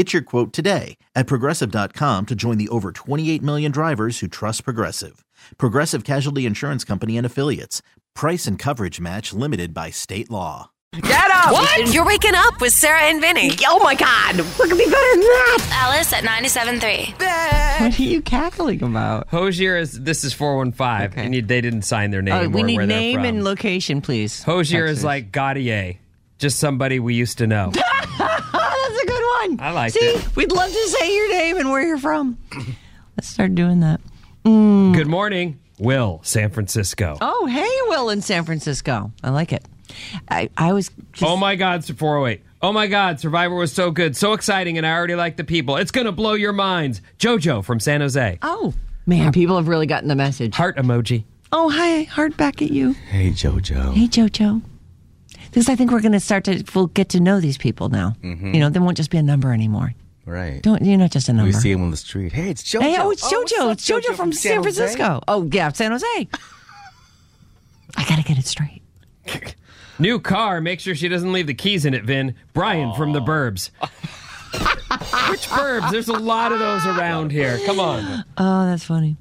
Get your quote today at progressive.com to join the over 28 million drivers who trust Progressive. Progressive Casualty Insurance Company and Affiliates. Price and coverage match limited by state law. Get up! What? You're waking up with Sarah and Vinny. Oh my God! What could be better than that? Alice at 97.3. What are you cackling about? Hosier is this is four one five, Okay. and you- they didn't sign their name. Uh, we need where name and location, please. Hozier is like Gotye, just somebody we used to know. Oh, that's a good one. I like See, it. we'd love to say your name and where you're from. Let's start doing that. Mm. Good morning, Will, San Francisco. Oh, hey, Will in San Francisco. I like it. I, I was just, Oh my God, 408. Oh my God, Survivor was so good, so exciting, and I already like the people. It's gonna blow your minds. Jojo from San Jose. oh man, people have really gotten the message. Heart emoji. Oh, hi, heart back at you. Hey, JoJo. Hey, JoJo. Because I think we're going to start to we'll get to know these people now. Mm-hmm. You know, they won't just be a number anymore. Right. Don't you're not just a number. we see him on the street. Hey, it's JoJo. Hey, oh, it's oh, JoJo. up, it's JoJo, from, San, Jose? Francisco. Oh, yeah, San Jose. I got to get it straight. New car. Make sure she doesn't leave the keys in it, Vin. Brian from the Burbs. Which Burbs? There's a lot of those around here. Come on. Oh, that's funny.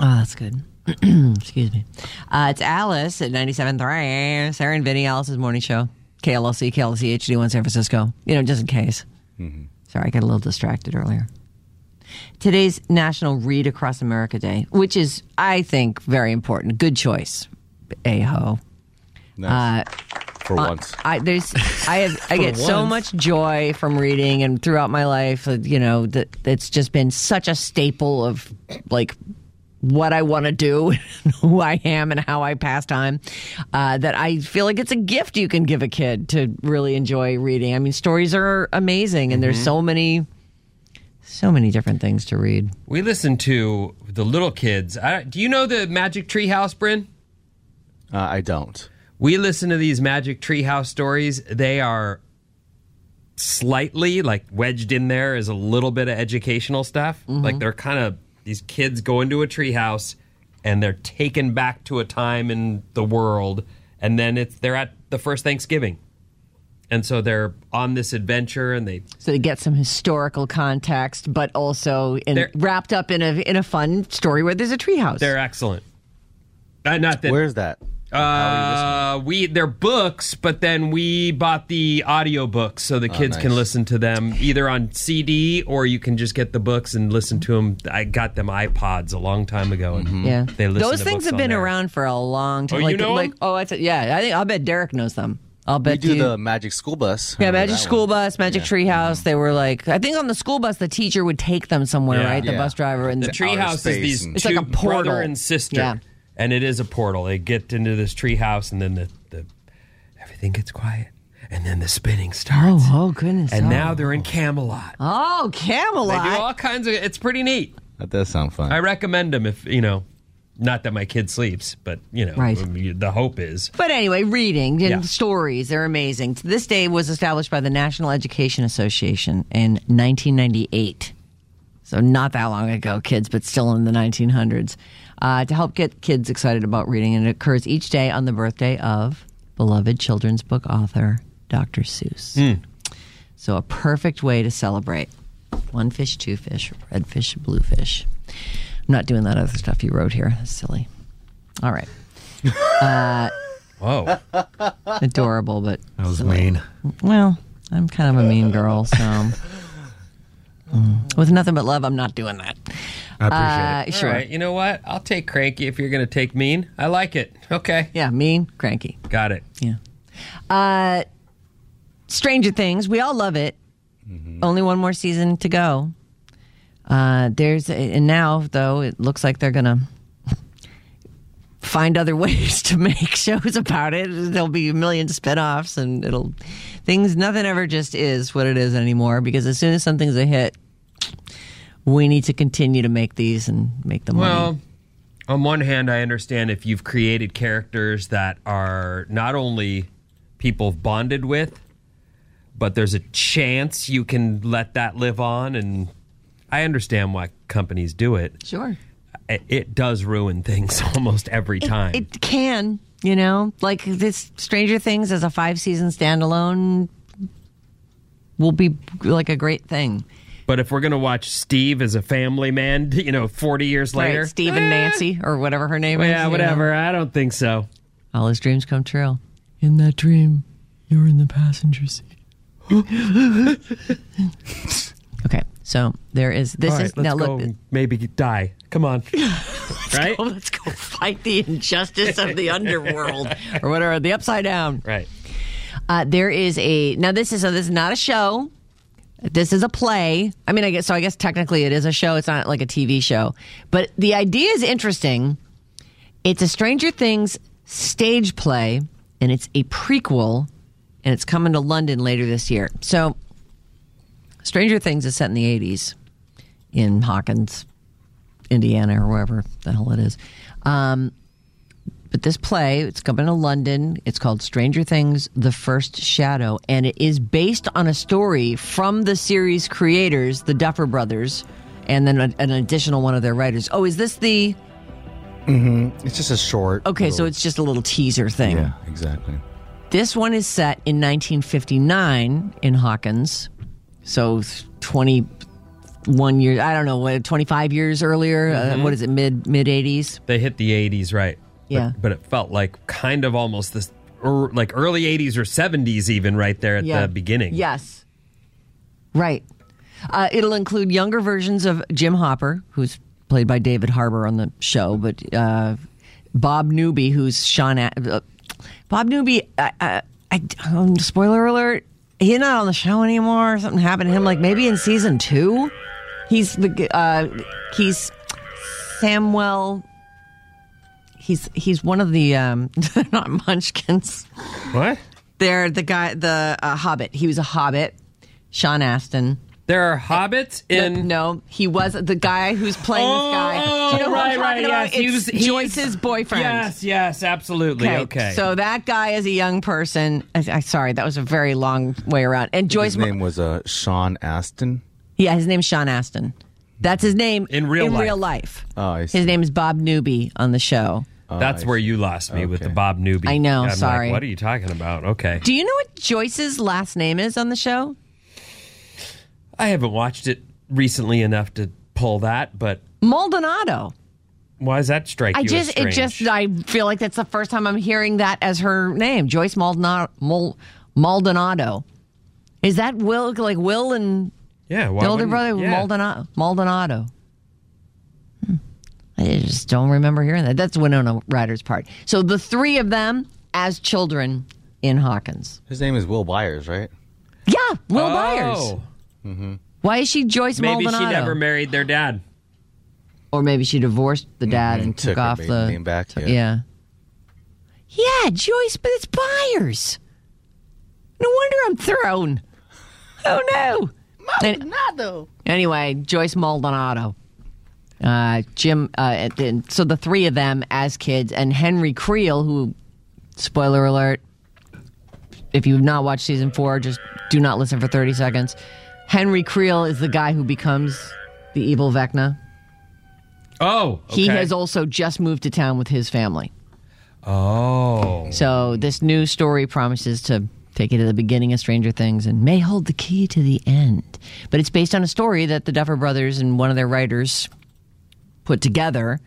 Oh, that's good. Excuse me. Uh, it's Alice at 97.3. Sarah and Vinny, Alice's morning show. KLLC, KLLC HD1 San Francisco. You know, just in case. Sorry, I got a little distracted earlier. Today's National Read Across America Day, which is, I think, very important. Good choice, a-ho. Nice. For once. I there's I have I get so much joy from reading and throughout my life, uh, you know, that it's just been such a staple of like what I want to do, who I am, and how I pass time. Uh, that I feel like it's a gift you can give a kid to really enjoy reading. I mean, stories are amazing, and there's so many, so many different things to read. We listen to the little kids. I, do you know the Magic Tree House, Bryn? Uh, I don't. We listen to these Magic Tree House stories. They are slightly like wedged in there is a little bit of educational stuff. Like they're kind of these kids go into a treehouse and they're taken back to a time in the world, and then it's they're at the first Thanksgiving. And so they're on this adventure, and they So they get some historical context, but also in, wrapped up in a in a fun story where there's a treehouse. they're excellent. Uh, not that Where's that? Uh, we they're books, but then we bought the audio books so the kids can nice. listen to them either on CD or you can just get the books and listen to them. I got them iPods a long time ago, and Yeah, they listen those to things books have been there. around for a long time. Oh, you like, know like 'em? oh, I th- yeah. I think I'll bet Derek knows them. I'll We bet do you. the Magic School Bus. yeah, Magic School one? Bus, Magic Treehouse. They were like, I think on the school bus, the teacher would take them somewhere, Yeah. right? The Yeah. bus driver and The the, treehouse is these It's two like a portal. brother and sister, Yeah. And it is a portal. They get into this treehouse, and then the, the everything gets quiet, and then the spinning starts. oh, oh goodness. and oh. now they're in Camelot. oh, Camelot! They Camelot. do all kinds of. It's pretty neat. That does sound fun. I recommend them if you know, not that my kid sleeps, but you know, Right. the hope is. But anyway, reading and Yeah. stories, they're amazing. This day was established by the National Education Association in 1998. So not that long ago, kids, but still in the 1900s, uh, to help get kids excited about reading. And it occurs each day on the birthday of beloved children's book author Dr. Seuss. So a perfect way to celebrate. One fish, two fish, red fish, blue fish. I'm not doing that other stuff you wrote here. That's silly. All right. Uh, Whoa. Adorable, but That was mean. well, I'm kind of a mean girl, so mm. with nothing but love, I'm not doing that. I appreciate Uh, it. sure. All right, you know what? I'll take cranky if you're going to take mean. I like it. Okay. Yeah, mean, cranky. Got it. Yeah. Uh, Stranger Things. We all love it. Only one more season to go. Uh, there's and now though it looks like they're gonna find other ways to make shows about it. There'll be a million spin-offs and it'll things. Nothing ever just is what it is anymore because as soon as something's a hit, we need to continue to make these and make them. Well, on one hand, I understand if you've created characters that are not only people bonded with, but there's a chance you can let that live on. And I understand why companies do it. sure. It, it does ruin things almost every time. It can, you know, like this Stranger Things as a five season standalone will be like a great thing. But if we're going to watch Steve as a family man, you know, 40 years later, Right, Steve and eh, Nancy or whatever her name is. Yeah, you know. whatever. I don't think so. All his dreams come true. In that dream, you're in the passenger seat. okay, so there is this All right, is let's now go look. and maybe die. Come on. right? Oh, let's go fight the injustice of the underworld or whatever, the upside down. Right. Uh, there is a now. This is so. This is not a show. This is a play. I mean, I guess so. I guess technically it is a show. It's not like a TV show, but the idea is interesting. It's a Stranger Things stage play, and it's a prequel, and it's coming to London later this year. So, Stranger Things is set in the '80s in Hawkins, Indiana, or wherever the hell it is. Um, but this play, it's coming to London. It's called Stranger Things: The First Shadow, and it is based on a story from the series creators, the Duffer Brothers, and then a, an additional one of their writers. Oh, is this the? Mm-hmm. It's just a short. Okay, so it's just a little teaser thing. yeah, exactly. This one is set in 1959 in Hawkins, so 21 years. I don't know what 25 years earlier. Uh, what is it? Mid mid 80s. They hit the 80s, right? But- Yeah. But, it felt like kind of almost this, er, like early 80s or 70s, even right there at the beginning. Yes. Right. Uh, it'll include younger versions of Jim Hopper, who's played by David Harbour on the show, but uh, Bob Newby, who's Sean. A- uh, Bob Newby, uh, I, um, spoiler alert, he's not on the show anymore. Something happened to him, like maybe in season two. He's the uh, he's Samuel. He's he's one of the um, not Munchkins. What? They're the guy, the uh, Hobbit. He was a Hobbit. Sean Astin. There are hobbits in. no, he was the guy who's playing this guy. Oh, Do you know who I'm right, right, about? yes. He It's was- he's- Joyce's boyfriend. Yes, yes, absolutely. Okay. So that guy is a young person. I, I, sorry, that was a very long way around. And Joyce, His name was uh, Sean Astin. yeah, his name's Sean Astin. That's his name In real in life. real life. Oh, I see. His name is Bob Newby on the show. Oh, that's where you lost me with the Okay. Bob Newby. I know, I'm like, sorry. what are you talking about? Okay. Do you know what Joyce's last name is on the show? I haven't watched it recently enough to pull that, but Maldonado. why does that strike I you just, as it strange? just, I feel like that's the first time I'm hearing that as her name, Joyce Maldonado. Mal- Maldonado. Is that Will, like Will and yeah, why the older wouldn't- brother yeah. Maldonado? Maldonado. I just don't remember hearing that. That's Winona Ryder's part. So the three of them as children in Hawkins. His name is Will Byers, right? Yeah, Will oh, Byers. Mm-hmm. Why is she Joyce Maybe Maldonado? she never married their dad. or maybe she divorced the dad mm-hmm. and took, Took off maiden the name back, took- yeah. yeah. Yeah, Joyce, but it's Byers. No wonder I'm thrown. Oh no, Maldonado. Anyway, Joyce Maldonado. Uh, Jim. Uh, so the three of them as kids, and Henry Creel, who, spoiler alert, if you've not watched season four, just do not listen for thirty seconds. Henry Creel is the guy who becomes the evil Vecna. Oh, He has also just moved to town with his family. Oh, So this new story promises to take you to the beginning of Stranger Things and may hold the key to the end. But it's based on a story that the Duffer Brothers and one of their writers put together.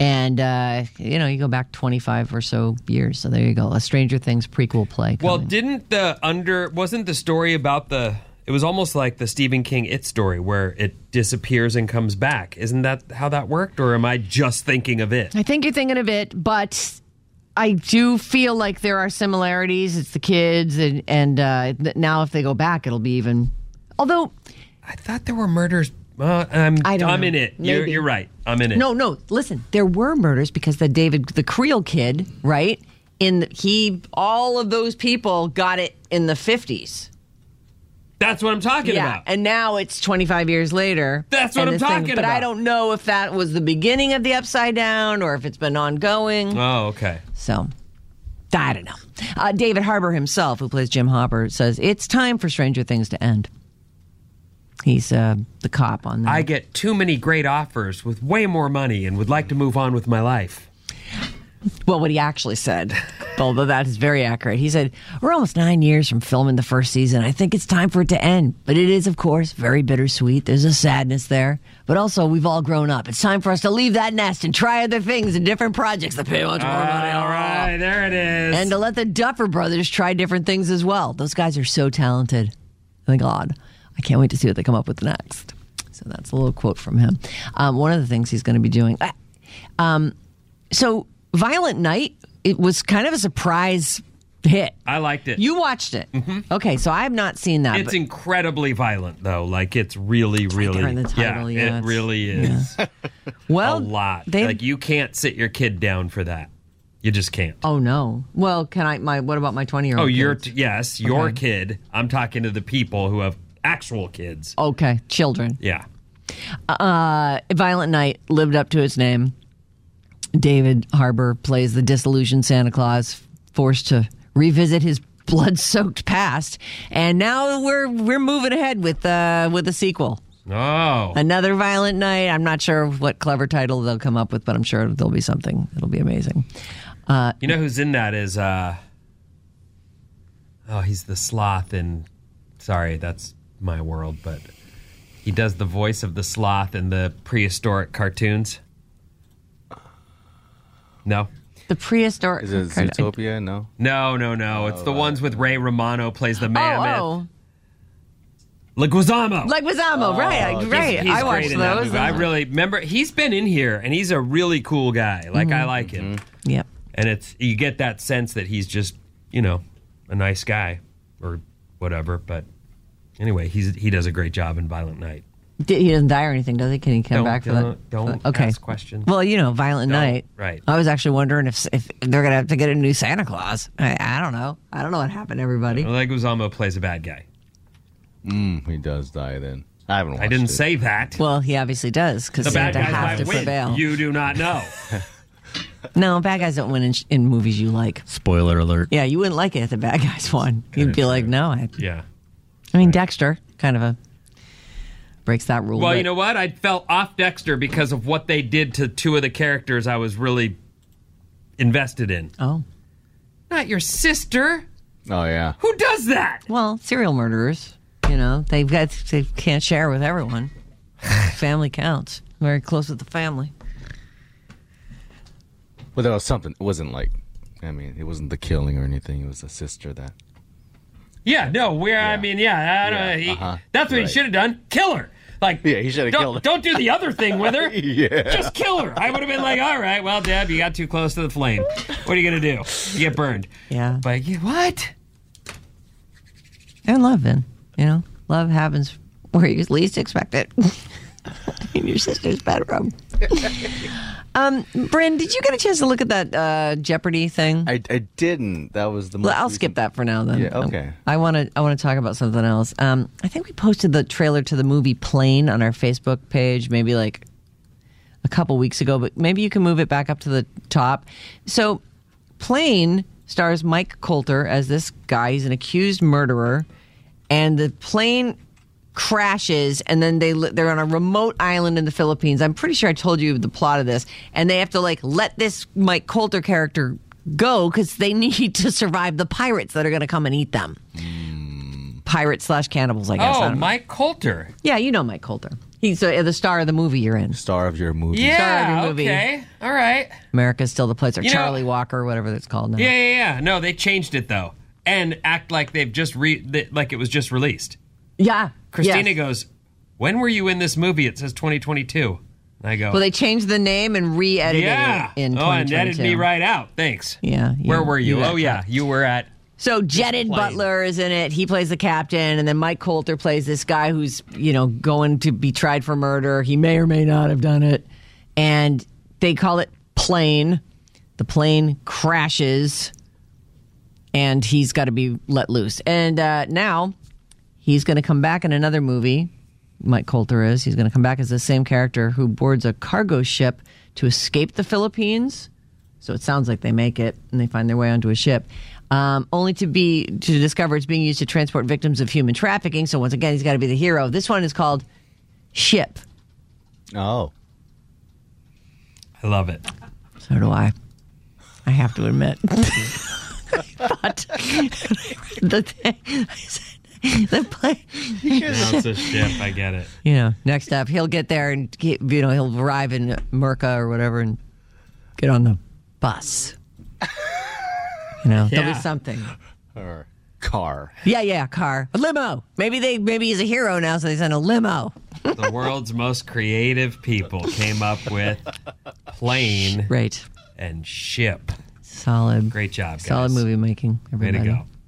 And uh, you know, you go back twenty five or so years. So there you go, a Stranger Things prequel play. well, didn't the under wasn't the story about the It was almost like the Stephen King It story where it disappears and comes back. Isn't that how that worked? Or am I just thinking of it? I think you're thinking of it, but I do feel like there are similarities. It's the kids, and, and uh, now if they go back, it'll be even. Although, I thought there were murders. Uh, I'm, I don't I'm know. in it. You're, Maybe. you're right. I'm in it. no, no, listen, there were murders because the David, the Creel kid, right? In the, he, all of those people got it in the 50s. That's what I'm talking Yeah, about. and now it's 25 years later. That's what and I'm this talking But I don't know if that was the beginning of the Upside Down or if it's been ongoing. oh, okay. So, I don't know. Uh, David Harbour himself, who plays Jim Hopper, says it's time for Stranger Things to end. He's uh, the cop on that. I get too many great offers with way more money and would like to move on with my life. well, what he actually said, although that is very accurate. He said, We're almost nine years from filming the first season. I think it's time for it to end. But it is, of course, very bittersweet. There's a sadness there. But also, we've all grown up. It's time for us to leave that nest and try other things and different projects that pay much more money. All right, there it is. and to let the Duffer brothers try different things as well. Those guys are so talented. Thank God. I can't wait to see what they come up with next. So that's a little quote from him. Um, one of the things he's going to be doing. Um, so, Violent Night, it was kind of a surprise hit. I liked it. You watched it. Okay, so I have not seen that. it's incredibly violent, though. Like it's really, really, in the title, yeah, it really is well, a lot. They, Like you can't sit your kid down for that. You just can't. oh no. Well, can I? My what about my twenty year old? Oh, your yes, your kid. I'm talking to the people who have actual kids. okay, children. Yeah. uh, Violent Night lived up to its name. David Harbour plays the disillusioned Santa Claus, forced to revisit his blood-soaked past, and now we're we're moving ahead with uh, with a sequel. Oh, Another Violent Night. I'm not sure what clever title they'll come up with, but I'm sure there'll be something. It'll be amazing. you know who's in that is uh Oh, he's the sloth in Sorry, that's my world, but he does the voice of the sloth in the prehistoric cartoons. No. The prehistoric. Is it Zootopia? No. No, no, no. It's the ones with Ray Romano plays the mammoth. Oh, oh, Leguizamo. like Wazamo, right? He's- right. He's I watched great in that those. movie. I really remember he's been in here and he's a really cool guy. Like Mm-hmm. I like him. Yep. And it's you get that sense that he's just, you know, a nice guy or whatever, but anyway, he's he does a great job in Violent Night. He doesn't die or anything, does he? Can he come Don't- back for don't- that? don't okay. ask questions. Well, you know, Violent Don't, Night. right. I was actually wondering if if they're gonna have to get a new Santa Claus. I, I don't know. I don't know what happened, to everybody. Leguizamo plays a bad guy. Mm, he does die then. I haven't watched I didn't it. say that. Well, he obviously does because the bad Santa guys has to might win. prevail. You do not know. no, bad guys don't win in, in movies you like. Spoiler alert. Yeah, you wouldn't like it if the bad guys won. You'd be like, no. I, yeah. I mean, Dexter kind of a breaks that rule. Well, but- you know what? I fell off Dexter because of what they did to two of the characters I was really invested in. Oh, Not your sister. Oh yeah. Who does that? well, serial murderers. You know, they've got they can't share with everyone. family counts. Very close with the family. But there was something. It wasn't like. I mean, it wasn't the killing or anything. It was the sister that. Yeah, no, we're, I mean, yeah, I don't, Yeah, he, uh-huh. that's what he should have done. Kill her. Like, Yeah, he shoulda don't- killed her. Don't do the other thing with her. Yeah. Just kill her. I would have been like, all right, well, Deb, you got too close to the flame. What are you going to do? You get burned. Yeah. But you, what? And love, then. You know, love happens where you least expect it. In your sister's bedroom. Um, Bryn, did you get a chance to look at that uh, Jeopardy thing? I, I didn't. That was the. Most Well, I'll recent- skip that for now. Then. Yeah, okay. I want to. I want to talk about something else. Um, I think we posted the trailer to the movie Plane on our Facebook page, maybe like a couple weeks ago. But maybe you can move it back up to the top. So, Plane stars Mike Colter as this guy. He's an accused murderer, and the plane crashes and then they they're on a remote island in the Philippines. I'm pretty sure I told you the plot of this and they have to like let this Mike Colter character go cuz they need to survive the pirates that are going to come and eat them. Pirates slash cannibals, I guess. Oh, don't know. Mike Colter. Yeah, you know Mike Colter. He's uh, the star of the movie you're in. Star of your movie. Yeah, your movie. okay. All right. America's Still the Place or You know- Charlie Walker, whatever it's called now. Yeah, yeah, yeah. No, they changed it, though. And act like they've just re, that- like it was just released. Yeah. Christina yes. goes, "When were you in this movie?" It says 2022. And I go, Well, they changed the name and re-edited "Yeah." it in oh, and 2022. edited me right out. Thanks. Yeah. Where were you? oh yeah, you were at. So Gerard. Butler is in it. He plays the captain, and then Mike Colter plays this guy who's you know going to be tried for murder. He may or may not have done it, and they call it plane. The plane crashes, and he's got to be let loose. And uh, now he's going to come back in another movie. Mike Colter is. He's going to come back as the same character who boards a cargo ship to escape the Philippines. So it sounds like they make it and they find their way onto a ship, um, only to be to discover it's being used to transport victims of human trafficking. So once again, he's got to be the hero. This one is called Ship. Oh. I love it. So do I. I have to admit. but the thing, I said, the play, it's a ship. I get it. you know, next up, he'll get there and get, you know he'll arrive in Merca or whatever and get on the bus. You know, there'll be something. Or car. Yeah, yeah, car, a limo. Maybe they maybe he's a hero now, so they send a limo. The world's most creative people came up with plane Right, and ship. solid, Great job, guys. solid movie making. Way to Everybody. go.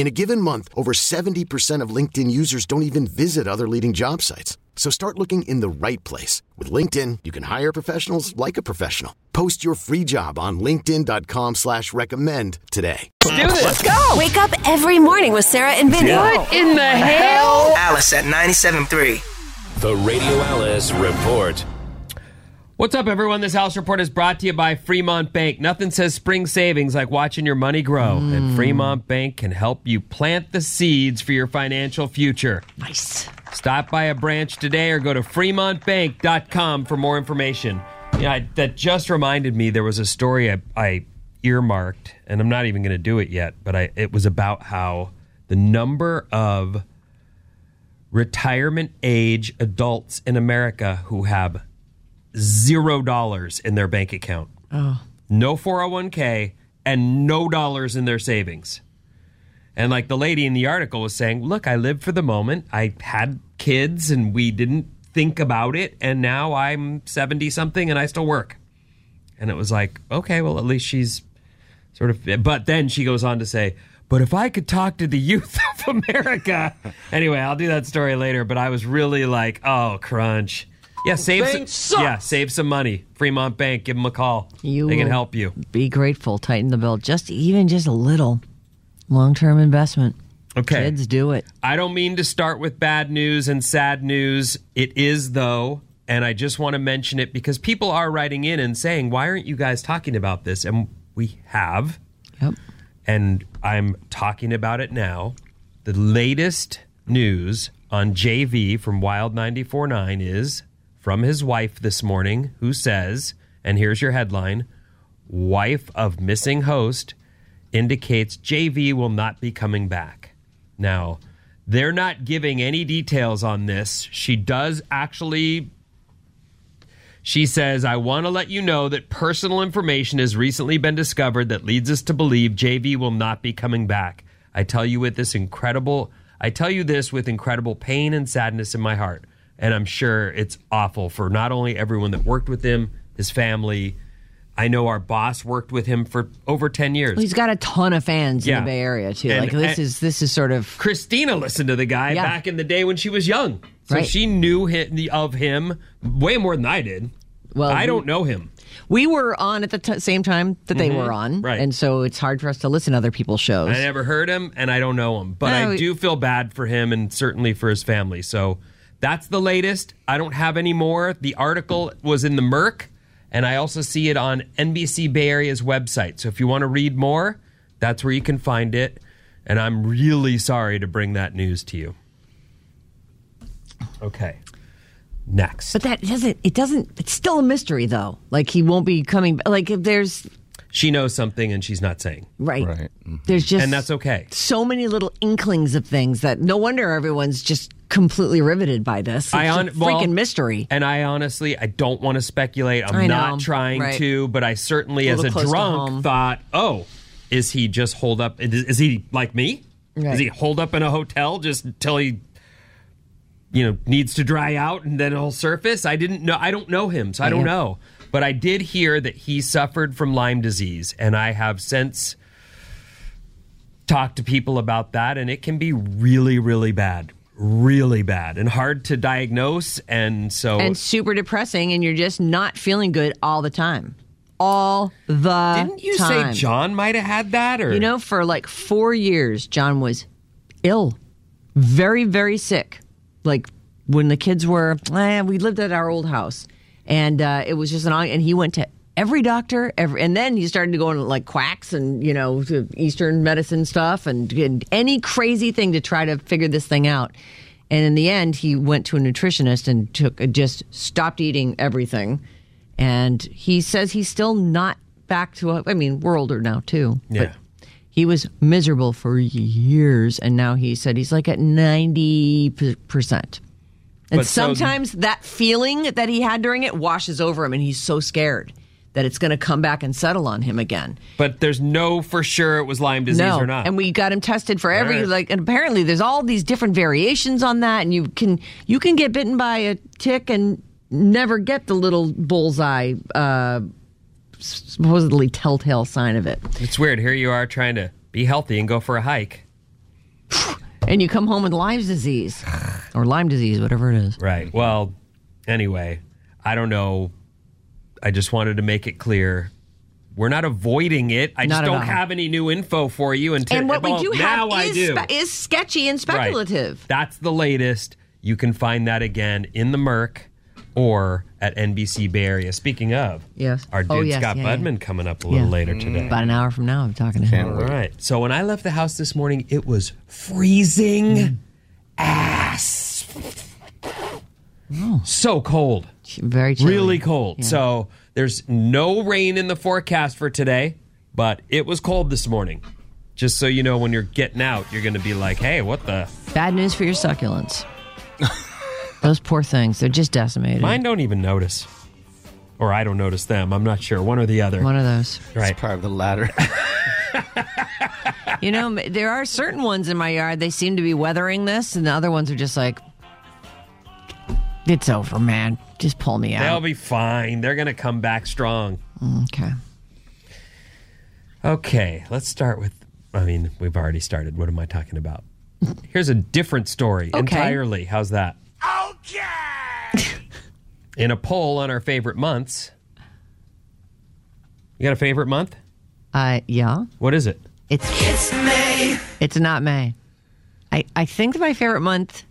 In a given month, over 70% of LinkedIn users don't even visit other leading job sites. So start looking in the right place. With LinkedIn, you can hire professionals like a professional. Post your free job on linkedin.com slash recommend today. Let's Do this. Let's go. Wake up every morning with Sarah and Vinny. What in the hell? Alice at 97.3. The Radio Alice Report. What's up, everyone? This House Report is brought to you by Fremont Bank. Nothing says spring savings like watching your money grow, and hmm. Fremont Bank can help you plant the seeds for your financial future. Nice. Stop by a branch today or go to fremontbank.com for more information. Yeah, I, that just reminded me there was a story I, I earmarked, and I'm not even going to do it yet, but I, it was about how the number of retirement age adults in America who have zero dollars in their bank account, Oh. no 401k, and no dollars in their savings. And like the lady in the article was saying, look, I lived for the moment. I had kids and we didn't think about it. And now I'm 70 something and I still work. And it was like, okay, well, at least she's sort of. But then she goes on to say, but if I could talk to the youth of America. anyway, I'll do that story later. But I was really like, oh, crunch. Yeah, save some, yeah, save some money. Fremont Bank, give them a call. You they can will help you. Be grateful. Tighten the belt. Just even just a little. Long term investment. Okay. Kids do it. I don't mean to start with bad news and sad news. It is, though, and I just want to mention it because people are writing in and saying, why aren't you guys talking about this? And we have, Yep. and I'm talking about it now. The latest news on JV from Wild 94.9 is from his wife this morning, who says, and here's your headline Wife of missing host indicates JV will not be coming back. Now, they're not giving any details on this. She does actually. She says, I want to let you know that personal information has recently been discovered that leads us to believe JV will not be coming back. I tell you with this incredible I tell you this with incredible pain and sadness in my heart. And I'm sure it's awful for not only everyone that worked with him, his family. I know our boss worked with him for over 10 years. Well, he's got a ton of fans in the Bay Area too. And- like this is this is sort of Christina listened to the guy Yeah. back in the day when she was young. So Right. she knew hi of him way more than I did. Well, I don't know him. We were on at the t- same time that they were on, Mm-hmm. Right. And so it's hard for us to listen to other people's shows. I never heard him, and I don't know him, but No, I do feel bad for him and certainly for his family. So that's the latest. I don't have any more. The article was in the Merc, and I also see it on NBC Bay Area's website. So if you want to read more, that's where you can find it. And I'm really sorry to bring that news to you. Okay. Next. But that doesn't. It doesn't. It's still a mystery, though. Like he won't be coming. Like if there's she knows something and she's not saying. right. Right. There's mm-hmm. just And that's okay. So many little inklings of things that no wonder everyone's just completely riveted by this. It's I a on- freaking well, mystery. And I honestly, I don't want to speculate. I'm know, not trying right. to, but I certainly, A as a little close to drunk, thought, oh, is he just hold up? Is, is he like me? Right. Is he hold up in a hotel just until he, you know, needs to dry out and then it'll surface? I didn't know. I don't know him, so I don't know. But I did hear that he suffered from Lyme disease, and I have since talked to people about that, and it can be really, really bad. Really bad and hard to diagnose. And so and super depressing, and you're just not feeling good all the time. All the Didn't you time. say John might have had that? Or You know, for like four years, John was ill, very, very sick. Like when the kids were, eh, we lived at our old house, and uh, it was just an. And he went to every doctor, every, and then he started to go on like quacks and you know Eastern medicine stuff and, and any crazy thing to try to figure this thing out. And in the end, he went to a nutritionist and took uh, just stopped eating everything. And he says he's still not back to. A, I mean, we're older now too. Yeah. But he was miserable for years, and now he said he's like at ninety percent. And But so- sometimes that feeling that he had during it washes over him, and he's so scared that it's going to come back and settle on him again. but there's no for sure it was Lyme disease no, or not. and we got him tested for every Right. like, and apparently there's all these different variations on that, and you can you can get bitten by a tick and never get the little bullseye, uh, supposedly telltale sign of it. it's weird. Here you are trying to be healthy and go for a hike. and you come home with Lyme disease or Lyme disease, whatever it is. Right. Well, anyway, I don't know. I just wanted to make it clear. We're not avoiding it. I just Not at don't have any new info for you. Until, And what we do now have I is, do. spe- is sketchy and Right. speculative. That's the latest. You can find that again in the Merc or at NBC Bay Area. Speaking of, Yes. our oh, dude Oh, yes, Scott yeah, yeah. Budman coming up a little Yeah. later today. About an hour from now, I'm talking to him. All right. So when I left the house this morning, it was freezing mm. ass. Oh. So cold. Very chilly. Really cold. So there's no rain in the forecast for today, but it was cold this morning. Just so you know, when you're getting out, you're going to be like, hey, what the? Bad news for your succulents. Those poor things. They're just decimated. Mine don't even notice. Or I don't notice them. I'm not sure. One or the other. One of those. right. It's part of the latter. You know, there are certain ones in my yard, they seem to be weathering this, and the other ones are just like, it's over, man. Just pull me out. They'll be fine. They're going to come back strong. okay. Okay, let's start with. I mean, we've already started. What am I talking about? Here's a different story entirely. How's that? Okay. In a poll on our favorite months, you got a favorite month? Uh, yeah. What is it? It's it's May. It's not May. I I think my favorite month.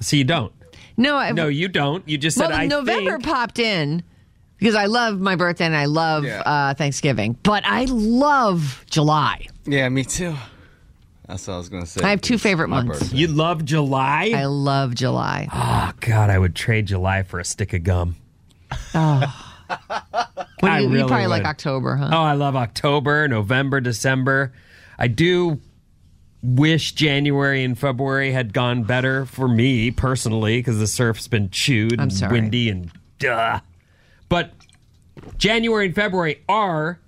See, you don't. No, I, No, you don't. You just said well, I November think. popped in because I love my birthday and I love Yeah. uh, Thanksgiving, but I love July. yeah, me too. That's what I was going to say. I have two favorite months. birthday. You love July? I love July. oh God, I would trade July for a stick of gum. Well, I you, you really probably like. October, huh? Oh, I love October, November, December. I do wish January and February had gone better for me personally because the surf's been chewed I'm and sorry. windy and duh. But January and February are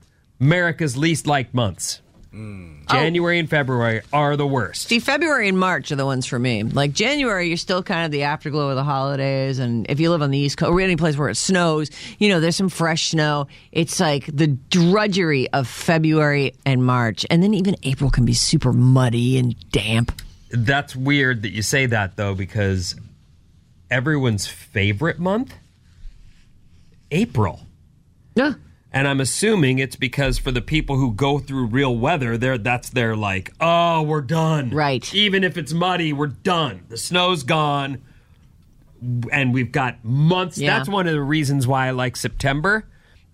America's least liked months. Mm. January and February are the worst. See, February and March are the ones for me. Like January, you're still kind of the afterglow of the holidays, and if you live on the East Coast or any place where it snows, you know there's some fresh snow. It's like the drudgery of February and March, and then even April can be super muddy and damp. That's weird that you say that though, because everyone's favorite month, April. Yeah, And I'm assuming it's because for the people who go through real weather, there that's their like, oh, we're done. Right. Even if it's muddy, we're done. The snow's gone, and we've got months. Yeah. That's one of the reasons why I like September.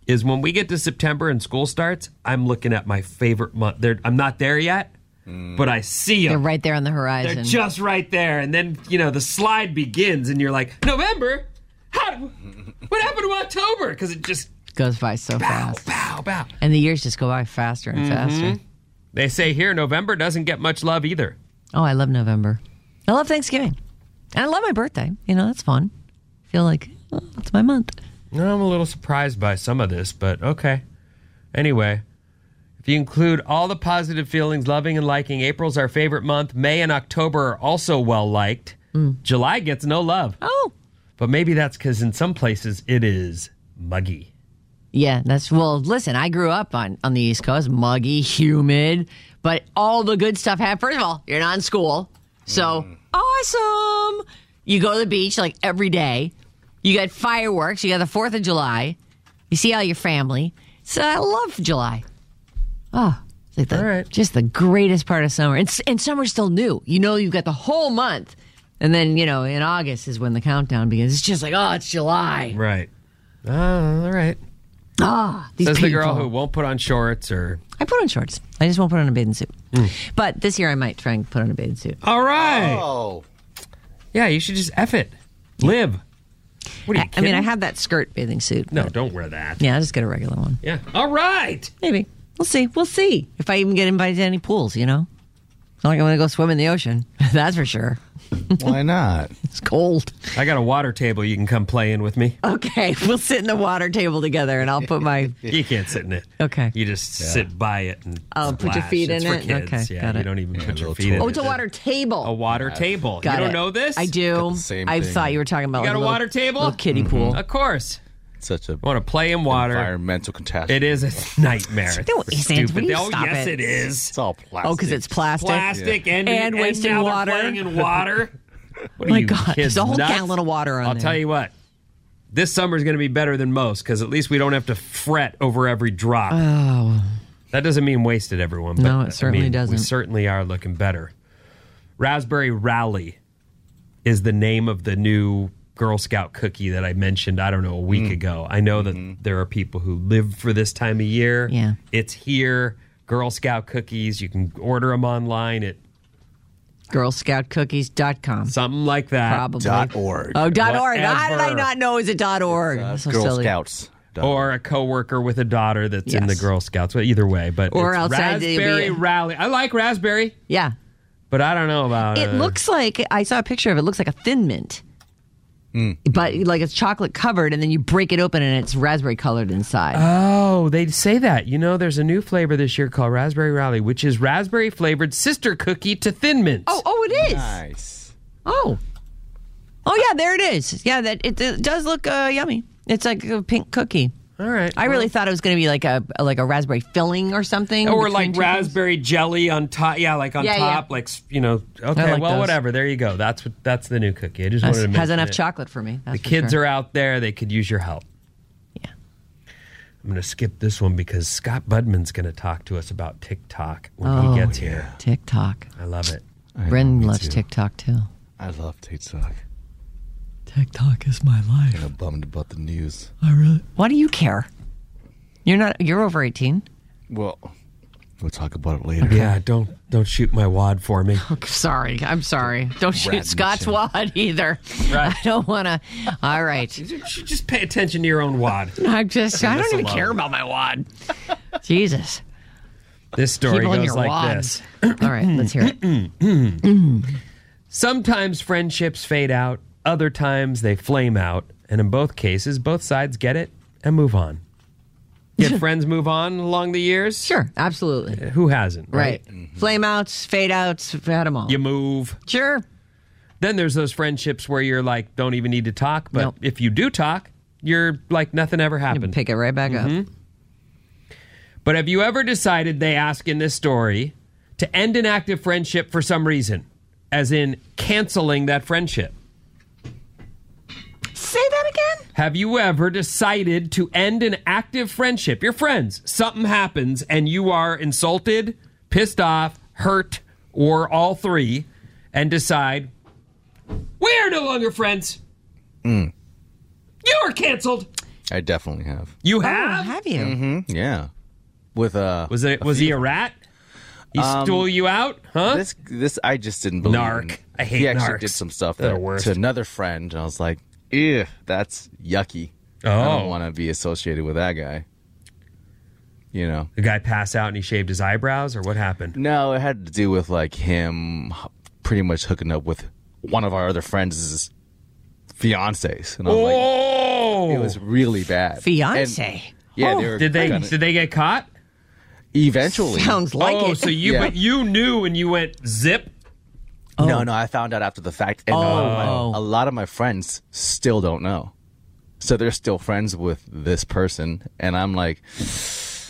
Is when we get to September and school starts, I'm looking at my favorite month. There, I'm not there yet, mm. but I see They're them. right there on the horizon. They're just right there, and then you know the slide begins, and you're like, November. How? What happened to October? Because it just Goes by so bow, fast. bow, bow. And the years just go by faster and mm-hmm. faster. They say here November doesn't get much love either. Oh, I love November. I love Thanksgiving. And I love my birthday. You know, that's fun. I feel like oh, it's my month. No, I'm a little surprised by some of this, but okay. Anyway, if you include all the positive feelings, loving and liking, April's our favorite month. May and October are also well liked. Mm. July gets no love. Oh. But maybe that's because in some places it is muggy. Yeah, that's well. Listen, I grew up on on the East Coast, muggy, humid, but all the good stuff happened. First of all, you're not in school, so mm. awesome. You go to the beach like every day. You got fireworks. You got the Fourth of July. You see all your family. So uh, I love July. Oh, it's like the, All right. just the greatest part of summer. And, and summer's still new. You know, you've got the whole month. And then, you know, in August is when the countdown begins. It's just like, oh, it's July. Right. Oh, all right. Ah, these Says people. the girl who won't put on shorts or. I put on shorts. I just won't put on a bathing suit. Hmm. But this year I might try and put on a bathing suit. All right. Oh, Yeah, you should just F it. Live. What are you I, I mean, I have that skirt bathing suit. No, don't wear that. Yeah, I'll just get a regular one. Yeah. All right. Maybe. We'll see. We'll see if I even get invited to any pools, you know? It's not like I'm going to go swim in the ocean. That's for sure. why not? It's cold. I got a water table you can come play in with me. Okay, we'll sit in the water table together and I'll put my. You can't sit in it. Okay. You just sit by it and Oh, put your splash. feet It's in for it? Kids. Okay, yeah, got you it. don't even put your little feet in Oh, it. it's a water table. A water table. Got you don't it. know this? I do. Got the same I thing. thought you were talking about You got like a little- water table? little kiddie mm-hmm. pool. Of course. Such a want to play in water. environmental catastrophe. It is a nightmare. It's No, it isn't. stupid. Will you oh, yes, it? it is. It's all plastic. Oh, because it's plastic. Plastic and, And wasting now they're water. playing in water. What Oh are my you, God, kids there's a whole nuts? gallon of water on I'll there. tell you what. This summer is going to be better than most because at least we don't have to fret over every drop. Oh. That doesn't mean wasted, everyone. But, No, it certainly I mean, doesn't. We certainly are looking better. Raspberry Rally is the name of the new Girl Scout cookie that I mentioned, I don't know, a Mm. week ago. I know that there are people who live for this time of year. Yeah. It's here. Girl Scout cookies. You can order them online at GirlScoutCookies.com. something like that. Probably. dot org. Oh, dot org. How did I Whatever. not know? Is it dot org? That's so Girl silly. Scouts. dot Or a coworker with a daughter that's in the Girl Scouts. Well, either way, but Or it's outside the- Raspberry Rally. I like raspberry, Yeah. but I don't know about It uh, looks like I saw a picture of it. it looks like a thin mint. But like it's chocolate covered, and then you break it open, and it's raspberry colored inside. Oh, they say that. You know, there's a new flavor this year called Raspberry Rally, which is raspberry flavored sister cookie to Thin Mints. oh, oh, it is. Nice. Oh, oh yeah, there it is. Yeah, that it, it does look uh, yummy. It's like a pink cookie. All right. I really thought it was going to be like a like a raspberry filling or something, or like two things. raspberry jelly on top. Yeah, like on Yeah, top, yeah. like you know. Okay, like well, those. whatever. There you go. That's what. That's the new cookie. I just Has, wanted to has enough it. chocolate for me. The kids are out there. They could use your help. Yeah. I'm going to skip this one because Scott Budman's going to talk to us about TikTok when Oh, he gets here. TikTok. I love it. I Brendan loves too. TikTok too. I love TikTok. TikTok is my life. I'm bummed about the news. I really. Why do you care? You're not. You're over eighteen. Well, we'll talk about it later. Yeah, don't don't shoot my wad for me. Sorry, I'm sorry. Don't shoot Brad Scott's Mitchell. wad either. Right. I don't want to. All right. You should just pay attention to your own wad. I'm just. I don't even alone. care about my wad. Jesus. This story Keep goes like wads. this. All right. Let's hear it. Sometimes friendships fade out, other times they flame out, and in both cases, both sides get it and move on. Get friends move on along the years? Sure. Absolutely. Uh, who hasn't? Right. Right. Mm-hmm. Flame outs, fade outs, had them all. You move. Sure. Then there's those friendships where you're like, don't even need to talk, but Nope. if you do talk, you're like nothing ever You happened. pick it right back up. Mm-hmm. But have you ever decided, they ask in this story, to end an active friendship for some reason? As in canceling that friendship? Say that again. Have you ever decided to end an active friendship? Your friends, something happens and you are insulted, pissed off, hurt, or all three, and decide, we are no longer friends. Mm. You are canceled. I definitely have. You Oh, have? have you? Mm-hmm. Yeah. With uh, Was it? Was he a rat? He Um, stole you out, huh? this this I just didn't believe. Narc. in. I hate He actually narcs. did some stuff that, worst. to another friend, and I was like, "Ew, that's yucky. I Oh. don't want to be associated with that guy." You know. the guy passed out and he shaved his eyebrows, or what happened? No, it had to do with like him pretty much hooking up with one of our other friends' fiancés, and I was like, Oh, it was really bad. Fiance. And- yeah, Oh. they were. Did they? gonna- Did they get caught? eventually? Sounds like oh, it. so you Yeah. but you knew and you went zip. No, oh. no, I found out after the fact, and a, lot of my, oh, oh. a lot of my friends still don't know. So they're still friends with this person, and I'm like,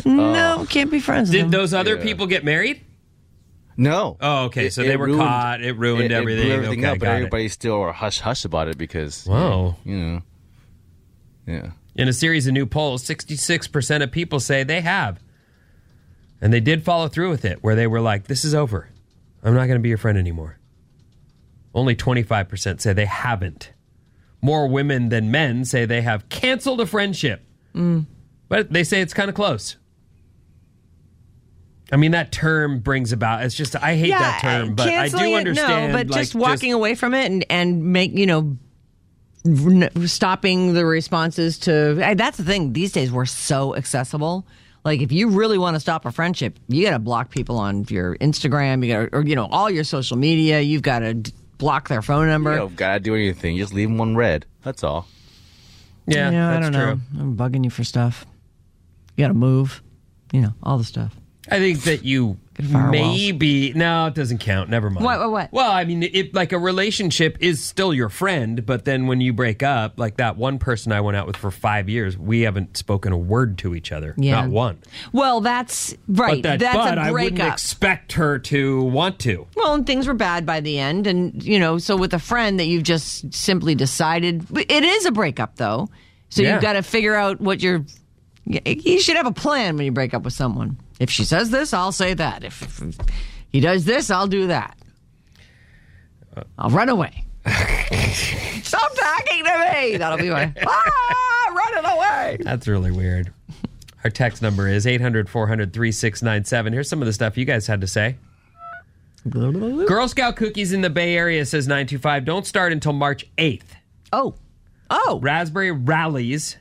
no, oh. can't be friends Did them. those other Yeah. people get married? no. Oh, okay. It- so they were ruined- caught. It ruined it, everything. It blew everything okay, up, but got it. everybody still are hush hush about it because, Wow. you know, yeah. In a series of new polls, 66% of people say they have. And they did follow through with it, where they were like, this is over. I'm not going to be your friend anymore. Only 25% say they haven't. More women than men say they have canceled a friendship. But they say it's kind of close. I mean, that term brings about, it's just, I hate that term, but I do it, understand. No, but like, just walking away from it and and make you know. Stopping the responses to that's the thing. These days we're so accessible. Like if you really want to stop a friendship, you got to block people on your Instagram. You got or you know all your social media. You've got to block their phone number. You don't gotta do anything. Just leave them one red. That's all. Yeah, Yeah, I that's don't true. know. I'm bugging you for stuff. You got to move. You know all the stuff. I think that you firewalls. maybe no, it doesn't count. Never mind. What, what, what? Well, I mean, it like a relationship is still your friend, but then when you break up, like that one person I went out with for five years, we haven't spoken a word to each other. Yeah. Not one. Well, that's right. But that, that's but a I wouldn't expect her to want to. Well, and things were bad by the end, and you know, so with a friend that you've just simply decided it is a breakup, though. So Yeah. you've got to figure out what you're. You should have a plan when you break up with someone. If she says this, I'll say that. If, if he does this, I'll do that. I'll run away. Stop talking to me. That'll be my ah, running away. That's really weird. Our text number is 800 400 3697. Here's some of the stuff you guys had to say. Girl Scout cookies in the Bay Area, says 925, don't start until March 8th. Oh, oh, Raspberry rallies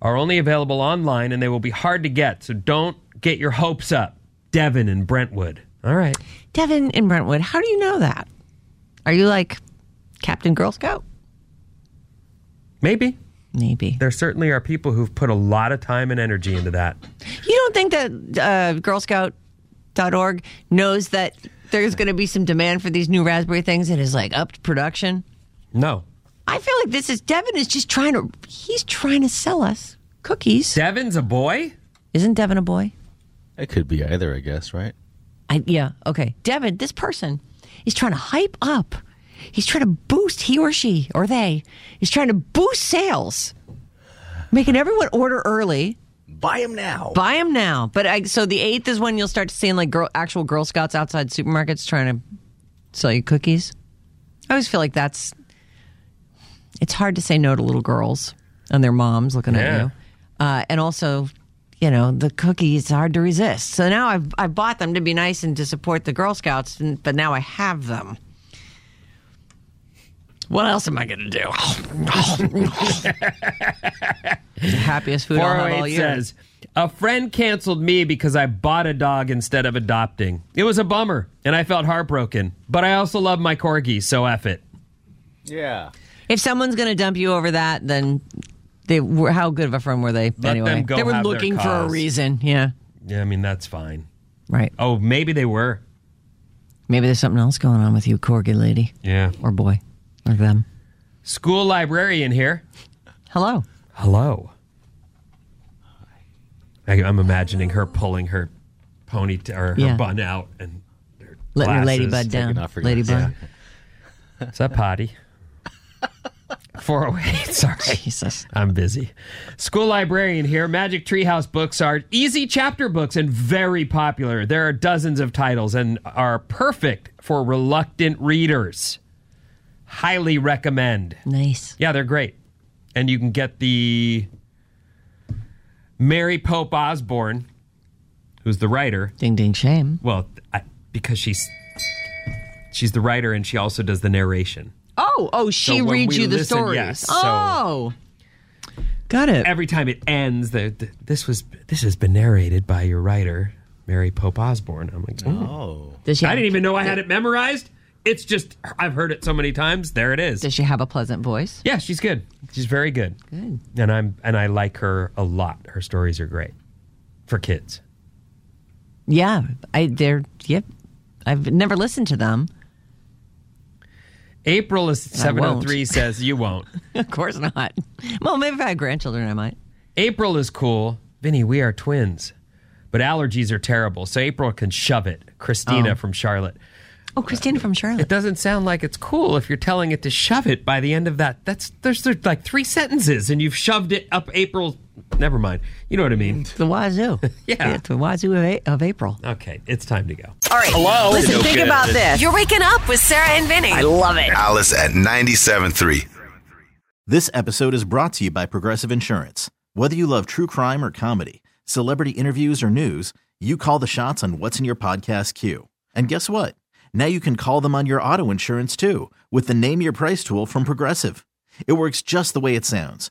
are only available online and they will be hard to get, so don't get your hopes up. Devin and Brentwood. All right. Devin and Brentwood. How do you know that? Are you like Captain Girl Scout? Maybe. Maybe. There certainly are people who've put a lot of time and energy into that. You don't think that uh, girlscout.org knows that there's going to be some demand for these new raspberry things and is like upped production? No. I feel like this is Devin is just trying to he's trying to sell us cookies. Devin's a boy? Isn't Devin a boy? It could be either, I guess, right? I, yeah, okay. Devin, this person is trying to hype up. He's trying to boost he or she or they is trying to boost sales, making everyone order early. Buy them now. Buy them now. But I, so the eighth is when you'll start to seeing like girl, actual Girl Scouts outside supermarkets trying to sell you cookies. I always feel like that's. It's hard to say no to little girls and their moms looking Yeah. at you, uh, and also, you know, the cookies are hard to resist. So now I've I bought them to be nice and to support the Girl Scouts, and, but now I have them. What else am I going to do? the happiest food I'll have all 408 year. says, A friend canceled me because I bought a dog instead of adopting. It was a bummer, and I felt heartbroken. But I also love my corgi, so F it. Yeah. If someone's going to dump you over that, then they were how good of a friend were they Let anyway? them go they were have their looking for a cause. reason. Yeah, Yeah, I mean, that's fine. right. Oh, maybe they were. Maybe there's something else going on with you, corgi lady Yeah. or boy or them. School librarian here. Hello. Hello. I, I'm imagining her pulling her pony or her Yeah. bun out and her Letting her glasses. ladybud down. off her Ladybud. glasses. Is that potty? 408. Sorry. Jesus. I'm busy. School librarian here. Magic Treehouse books are easy chapter books and very popular. There are dozens of titles and are perfect for reluctant readers. Highly recommend. Nice. Yeah, they're great. And you can get the Mary Pope Osborne, who's the writer. Ding ding shame. Well, I, because she's she's the writer and she also does the narration. Oh, oh, she So reads you the listen, stories. yes, so- oh. Got it. Every time it ends, the, the this was this has been narrated by your writer, Mary Pope Osborne. I'm like, oh. Oh. Does she I have- didn't even know I had it memorized. It's just I've heard it so many times. There it is. Does she have a pleasant voice? Yeah, she's good. She's very good. Good. And I'm and I like her a lot. Her stories are great for kids. Yeah, I they're yep. I've never listened to them. April is seven oh three says you won't. of course not. Well, maybe if I had grandchildren, I might. April is cool. Vinny, we are twins. But allergies are terrible. So April can shove it. Christina Oh. from Charlotte. Oh, Christina from Charlotte. It doesn't sound like it's cool if you're telling it to shove it by the end of that. That's there's, there's like three sentences and you've shoved it up April's. Never mind. You know what I mean. the wazoo. Yeah. It's the wazoo of, a- of April. Okay, it's time to go. All right. Hello? Listen, No think good. about this. You're waking up with Sarah and Vinny. I love it. Alice at 97.3. This episode is brought to you by Progressive Insurance. Whether you love true crime or comedy, celebrity interviews or news, you call the shots on what's in your podcast queue. And guess what? Now you can call them on your auto insurance too with the Name Your Price tool from Progressive. It works just the way it sounds.